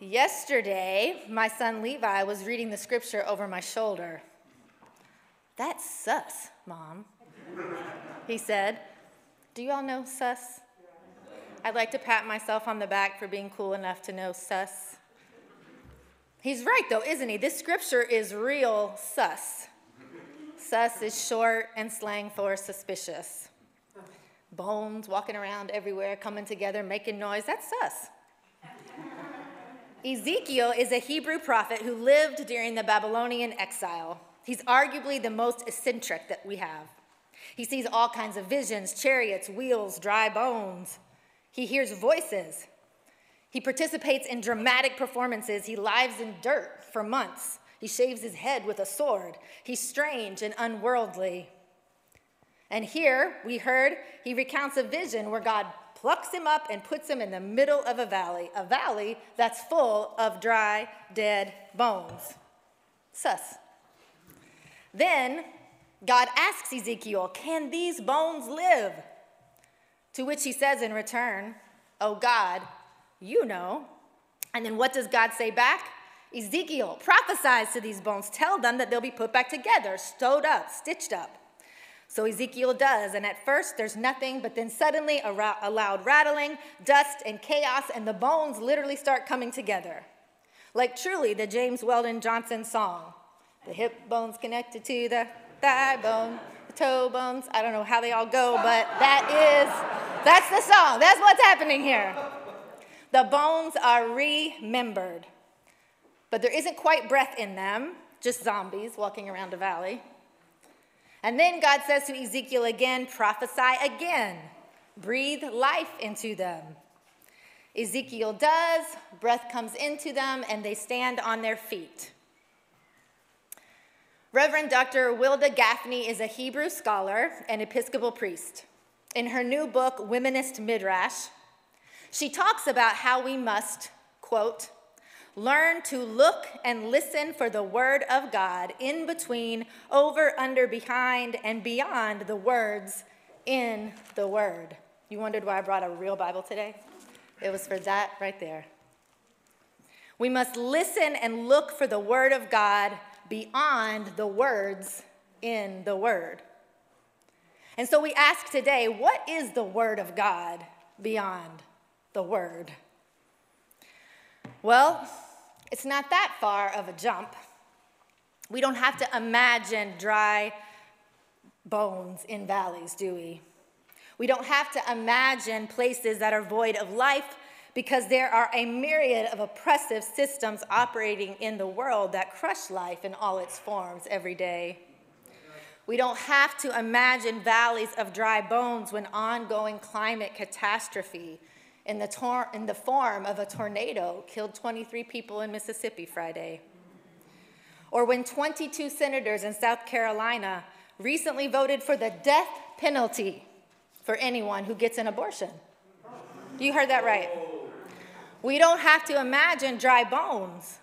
Yesterday, my son Levi was reading the scripture over my shoulder. That's sus, Mom, he said. Do you all know sus? I'd like to pat myself on the back for being cool enough to know sus. He's right, though, isn't he? This scripture is real sus. Sus is short and slang for suspicious. Bones walking around everywhere, coming together, making noise. That's sus. Ezekiel is a Hebrew prophet who lived during the Babylonian exile. He's arguably the most eccentric that we have. He sees all kinds of visions chariots, wheels, dry bones. He hears voices. He participates in dramatic performances. He lives in dirt for months. He shaves his head with a sword. He's strange and unworldly. And here we heard he recounts a vision where God plucks him up and puts him in the middle of a valley, a valley that's full of dry, dead bones. Sus. Then God asks Ezekiel, Can these bones live? To which he says in return, Oh God, you know. And then what does God say back? Ezekiel prophesies to these bones, tell them that they'll be put back together, stowed up, stitched up. So Ezekiel does, and at first there's nothing, but then suddenly a, ra- a loud rattling, dust, and chaos, and the bones literally start coming together. Like truly the James Weldon Johnson song the hip bones connected to the thigh bone, the toe bones. I don't know how they all go, but that is, that's the song. That's what's happening here. The bones are remembered, but there isn't quite breath in them, just zombies walking around a valley. And then God says to Ezekiel again, prophesy again, breathe life into them. Ezekiel does, breath comes into them, and they stand on their feet. Reverend Dr. Wilda Gafney is a Hebrew scholar and Episcopal priest. In her new book, Womanist Midrash, she talks about how we must, quote, learn to look and listen for the word of God in between, over, under, behind, and beyond the words in the word. You wondered why I brought a real Bible today? It was for that right there. We must listen and look for the word of God beyond the words in the Word. And so we ask today what is the Word of God beyond the Word? Well, it's not that far of a jump. We don't have to imagine dry bones in valleys, do we? We don't have to imagine places that are void of life because there are a myriad of oppressive systems operating in the world that crush life in all its forms every day. We don't have to imagine valleys of dry bones when ongoing climate catastrophe in the, tor- in the form of a tornado killed 23 people in Mississippi Friday. Or when 22 senators in South Carolina recently voted for the death penalty for anyone who gets an abortion. You heard that right. We don't have to imagine dry bones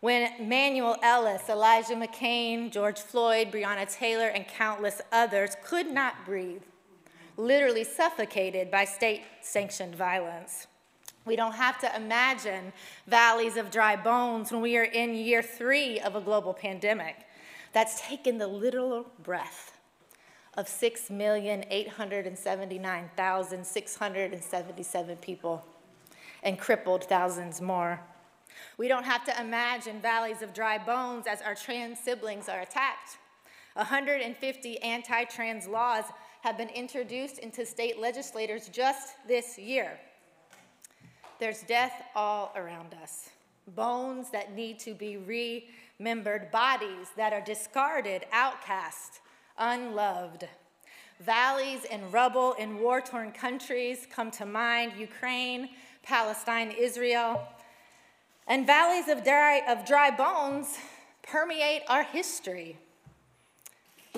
when Manuel Ellis, Elijah McClain, George Floyd, Breonna Taylor, and countless others could not breathe, literally suffocated by state sanctioned violence. We don't have to imagine valleys of dry bones when we are in year three of a global pandemic that's taken the literal breath of 6,879,677 people and crippled thousands more. We don't have to imagine valleys of dry bones as our trans siblings are attacked. 150 anti trans laws have been introduced into state legislators just this year. There's death all around us, bones that need to be remembered, bodies that are discarded, outcast, unloved. Valleys and rubble in war torn countries come to mind Ukraine, Palestine, Israel. And valleys of dry, of dry bones permeate our history.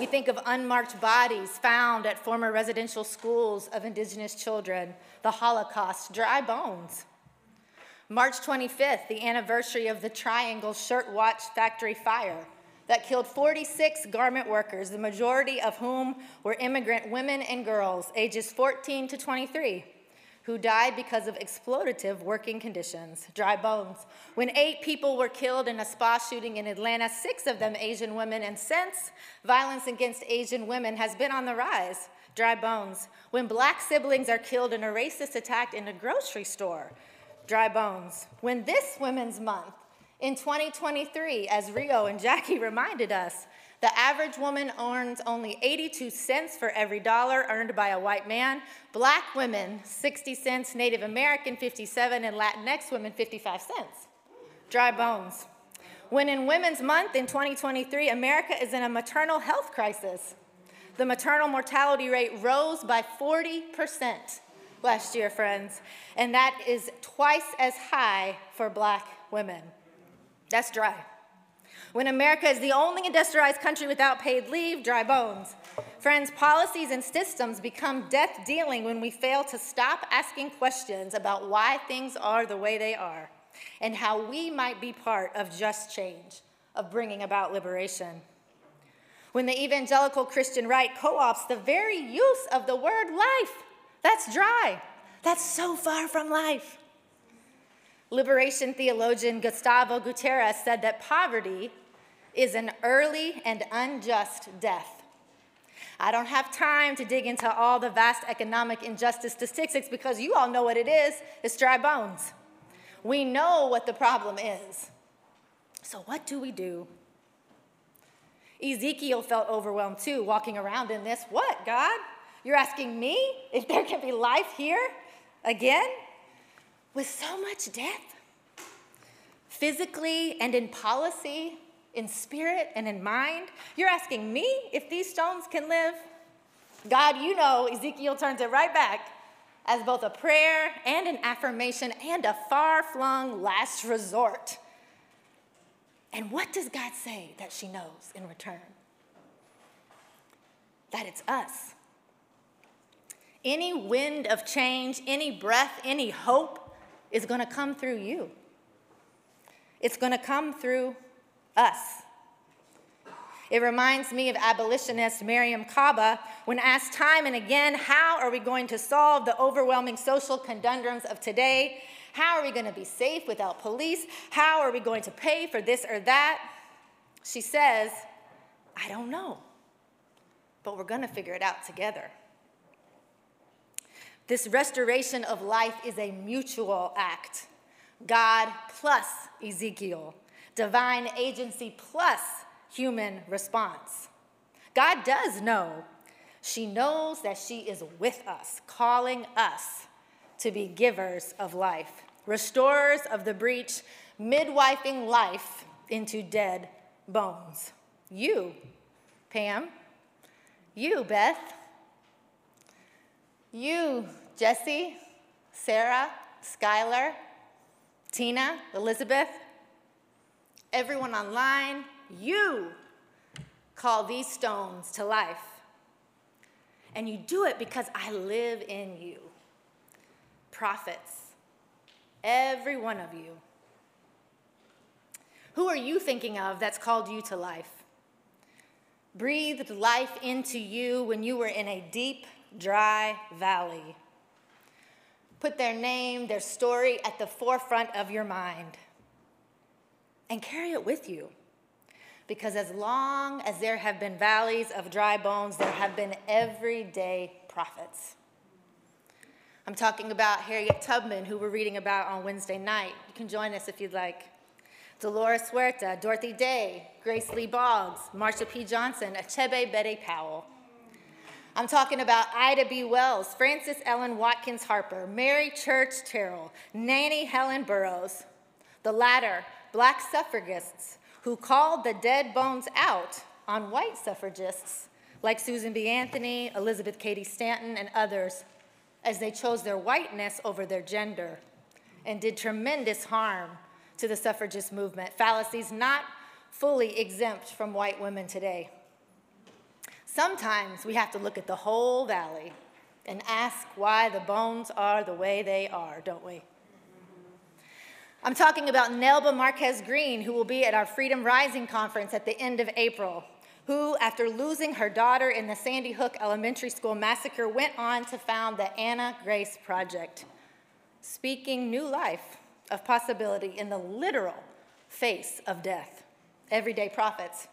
We think of unmarked bodies found at former residential schools of indigenous children, the Holocaust, dry bones. March 25th, the anniversary of the Triangle Shirtwaist Factory fire that killed 46 garment workers, the majority of whom were immigrant women and girls, ages 14 to 23 who died because of exploitative working conditions, dry bones. When eight people were killed in a spa shooting in Atlanta, six of them Asian women, and since violence against Asian women has been on the rise, dry bones. When black siblings are killed in a racist attack in a grocery store, dry bones. When this Women's Month in 2023, as Rio and Jackie reminded us, the average woman earns only 82 cents for every dollar earned by a white man. Black women, 60 cents. Native American, 57. And Latinx women, 55 cents. Dry bones. When in Women's Month in 2023, America is in a maternal health crisis. The maternal mortality rate rose by 40% last year, friends, and that is twice as high for black women. That's dry. When America is the only industrialized country without paid leave, dry bones. Friends, policies and systems become death dealing when we fail to stop asking questions about why things are the way they are and how we might be part of just change, of bringing about liberation. When the evangelical Christian right co opts the very use of the word life, that's dry. That's so far from life. Liberation theologian Gustavo Gutierrez said that poverty is an early and unjust death. I don't have time to dig into all the vast economic injustice statistics because you all know what it is it's dry bones. We know what the problem is. So, what do we do? Ezekiel felt overwhelmed too, walking around in this. What, God? You're asking me if there can be life here again? With so much death? Physically and in policy, in spirit and in mind. You're asking me if these stones can live? God, you know, Ezekiel turns it right back as both a prayer and an affirmation and a far flung last resort. And what does God say that she knows in return? That it's us. Any wind of change, any breath, any hope is going to come through you. It's going to come through us. It reminds me of abolitionist Mariame Kaba when asked time and again, how are we going to solve the overwhelming social conundrums of today? How are we going to be safe without police? How are we going to pay for this or that? She says, I don't know, but we're going to figure it out together. This restoration of life is a mutual act. God plus Ezekiel divine agency plus human response. God does know. She knows that she is with us, calling us to be givers of life, restorers of the breach, midwifing life into dead bones. You, Pam, you, Beth, you, Jesse, Sarah, Skylar, Tina, Elizabeth, everyone online, you call these stones to life. And you do it because I live in you. Prophets, every one of you. Who are you thinking of that's called you to life? Breathed life into you when you were in a deep, dry valley. Put their name, their story at the forefront of your mind and carry it with you. Because as long as there have been valleys of dry bones, there have been everyday prophets. I'm talking about Harriet Tubman, who we're reading about on Wednesday night. You can join us if you'd like. Dolores Huerta, Dorothy Day, Grace Lee Boggs, Marsha P. Johnson, Achebe Betty Powell. I'm talking about Ida B. Wells, Frances Ellen Watkins Harper, Mary Church Terrell, Nannie Helen Burroughs. The latter black suffragists who called the dead bones out on white suffragists like Susan B. Anthony, Elizabeth Cady Stanton, and others as they chose their whiteness over their gender and did tremendous harm to the suffragist movement, fallacies not fully exempt from white women today. Sometimes we have to look at the whole valley and ask why the bones are the way they are, don't we? I'm talking about Nelba Marquez Greene, who will be at our Freedom Rising conference at the end of April, who, after losing her daughter in the Sandy Hook Elementary School massacre, went on to found the Ana Grace Project. speaking new life of possibility in the literal face of death. Everyday prophets.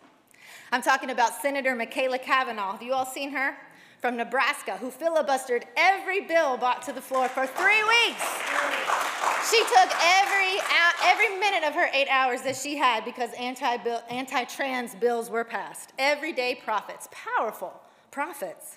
I'm talking about Senator Machaela Cavanaugh. Have you all seen her? From Nebraska, who filibustered every bill brought to the floor for three weeks. She took every, every minute of her eight hours that she had because anti trans bills were passed. Everyday prophets, powerful prophets.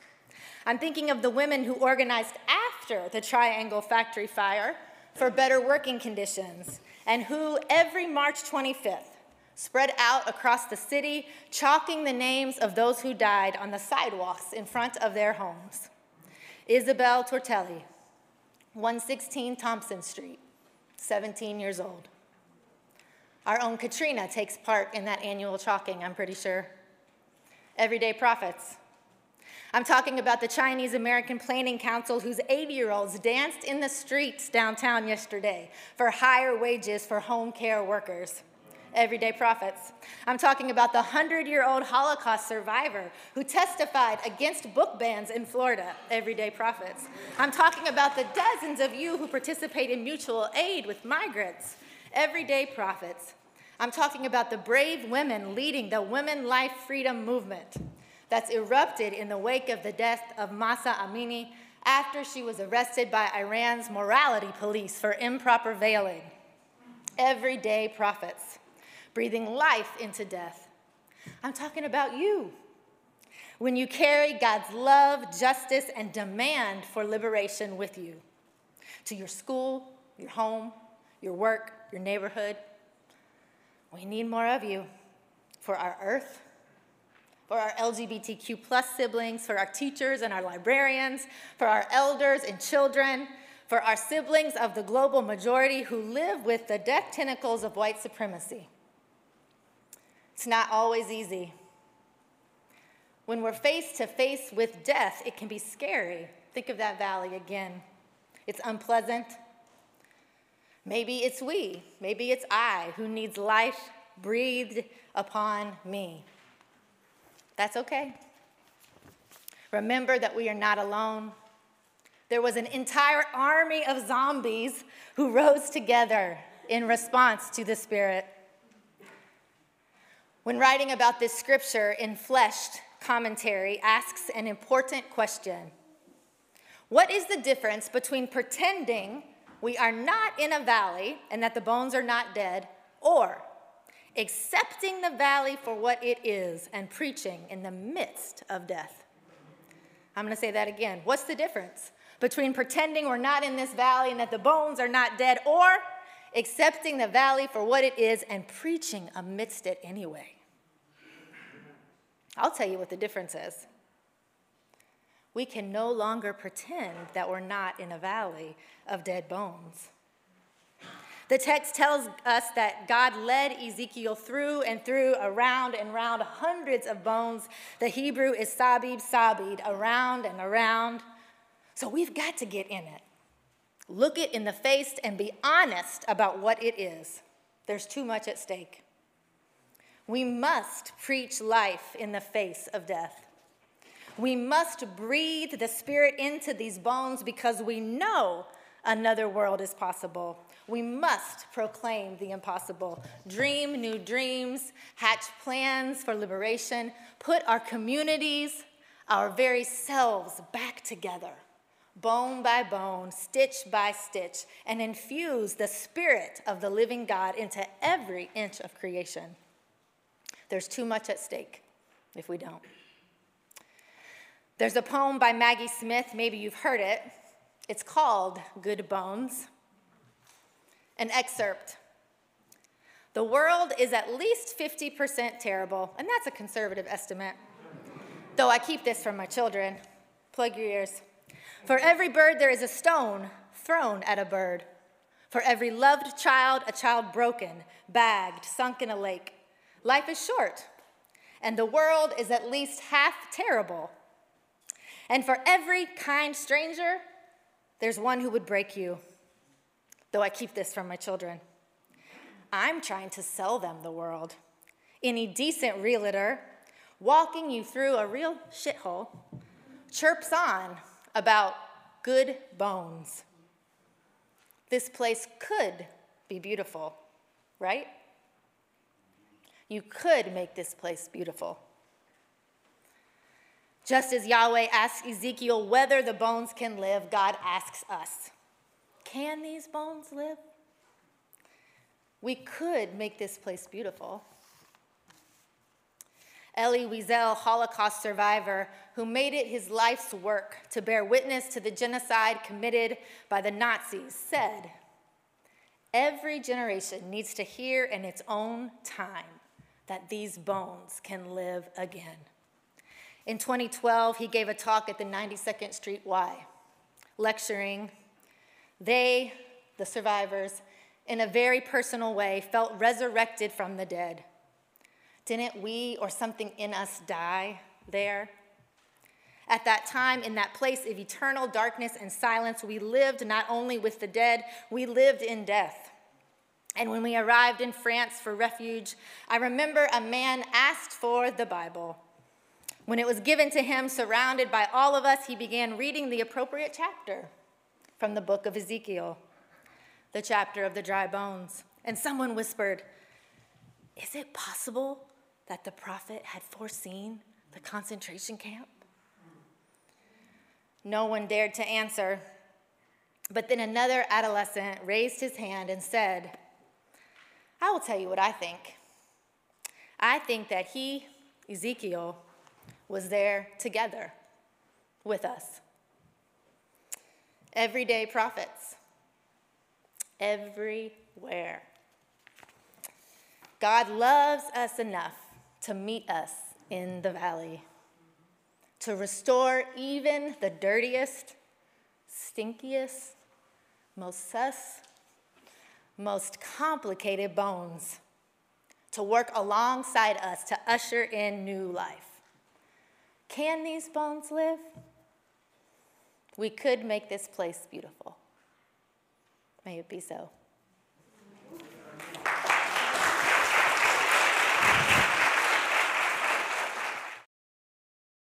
I'm thinking of the women who organized after the Triangle Factory fire for better working conditions and who every March 25th spread out across the city, chalking the names of those who died on the sidewalks in front of their homes. Isabel Tortelli, 116 Thompson Street, 17 years old. Our own Katrina takes part in that annual chalking, I'm pretty sure. Everyday prophets. I'm talking about the Chinese American Planning Council, whose 80 year olds danced in the streets downtown yesterday for higher wages for home care workers everyday prophets. I'm talking about the 100 year old Holocaust survivor who testified against book bans in Florida, everyday prophets. I'm talking about the dozens of you who participate in mutual aid with migrants, everyday prophets. I'm talking about the brave women leading the Women Life Freedom Movement that's erupted in the wake of the death of Mahsa Amini after she was arrested by Iran's morality police for improper veiling. Everyday prophets breathing life into death. I'm talking about you. When you carry God's love, justice, and demand for liberation with you to your school, your home, your work, your neighborhood, we need more of you for our earth, for our LGBTQ plus siblings, for our teachers and our librarians, for our elders and children, for our siblings of the global majority who live with the death tentacles of white supremacy. It's not always easy. When we're face to face with death, it can be scary. Think of that valley again. It's unpleasant. Maybe it's we, maybe it's I who needs life breathed upon me. That's okay. Remember that we are not alone. There was an entire army of zombies who rose together in response to the Spirit. When writing about this scripture enfleshed commentary asks an important question. What is the difference between pretending we are not in a valley and that the bones are not dead, or accepting the valley for what it is and preaching in the midst of death? I'm to say that again. What's the difference between pretending we're not in this valley and that the bones are not dead, or accepting the valley for what it is and preaching amidst it anyway. I'll tell you what the difference is. We can no longer pretend that we're not in a valley of dead bones. The text tells us that God led Ezekiel through and through, around and round hundreds of bones. The Hebrew is sabib, sabid, around and around. So we've got to get in it. Look it in the face and be honest about what it is. There's too much at stake. We must preach life in the face of death. We must breathe the Spirit into these bones because we know another world is possible. We must proclaim the impossible, dream new dreams, hatch plans for liberation, put our communities, our very selves back together bone by bone, stitch by stitch, and infuse the spirit of the living God into every inch of creation. There's too much at stake if we don't. There's a poem by Maggie Smith, maybe you've heard it. It's called Good Bones. An excerpt. The world is at least 50% terrible, and that's a conservative estimate. Though I keep this from my children. Plug your ears. For every bird, there is a stone thrown at a bird. For every loved child, a child broken, bagged, sunk in a lake. Life is short, and the world is at least half terrible. And for every kind stranger, there's one who would break you, though I keep this from my children. I'm trying to sell them the world. Any decent realtor walking you through a real shithole chirps on about good bones. this place could be beautiful, right? You could make this place beautiful. Just as Yahweh asked Ezekiel whether the bones can live, God asks us, can these bones live? We could make this place beautiful. Elie Wiesel, Holocaust survivor, who made it his life's work to bear witness to the genocide committed by the Nazis, said, Every generation needs to hear in its own time that these bones can live again. In 2012, he gave a talk at the 92nd Street Y, lecturing, They, the survivors, in a very personal way, felt resurrected from the dead. Didn't we or something in us die there? At that time, in that place of eternal darkness and silence, we lived not only with the dead, we lived in death. And when we arrived in France for refuge, I remember a man asked for the Bible. When it was given to him, surrounded by all of us, he began reading the appropriate chapter from the book of Ezekiel, the chapter of the dry bones. And someone whispered, Is it possible that the prophet had foreseen the concentration camp? No one dared to answer. But then another adolescent raised his hand and said, I will tell you what I think. I think that he, Ezekiel, was there together with us. Everyday prophets, everywhere. God loves us enough to meet us in the valley, to restore even the dirtiest, stinkiest, most sus, most complicated bones, to work alongside us to usher in new life. Can these bones live? We could make this place beautiful. May it be so.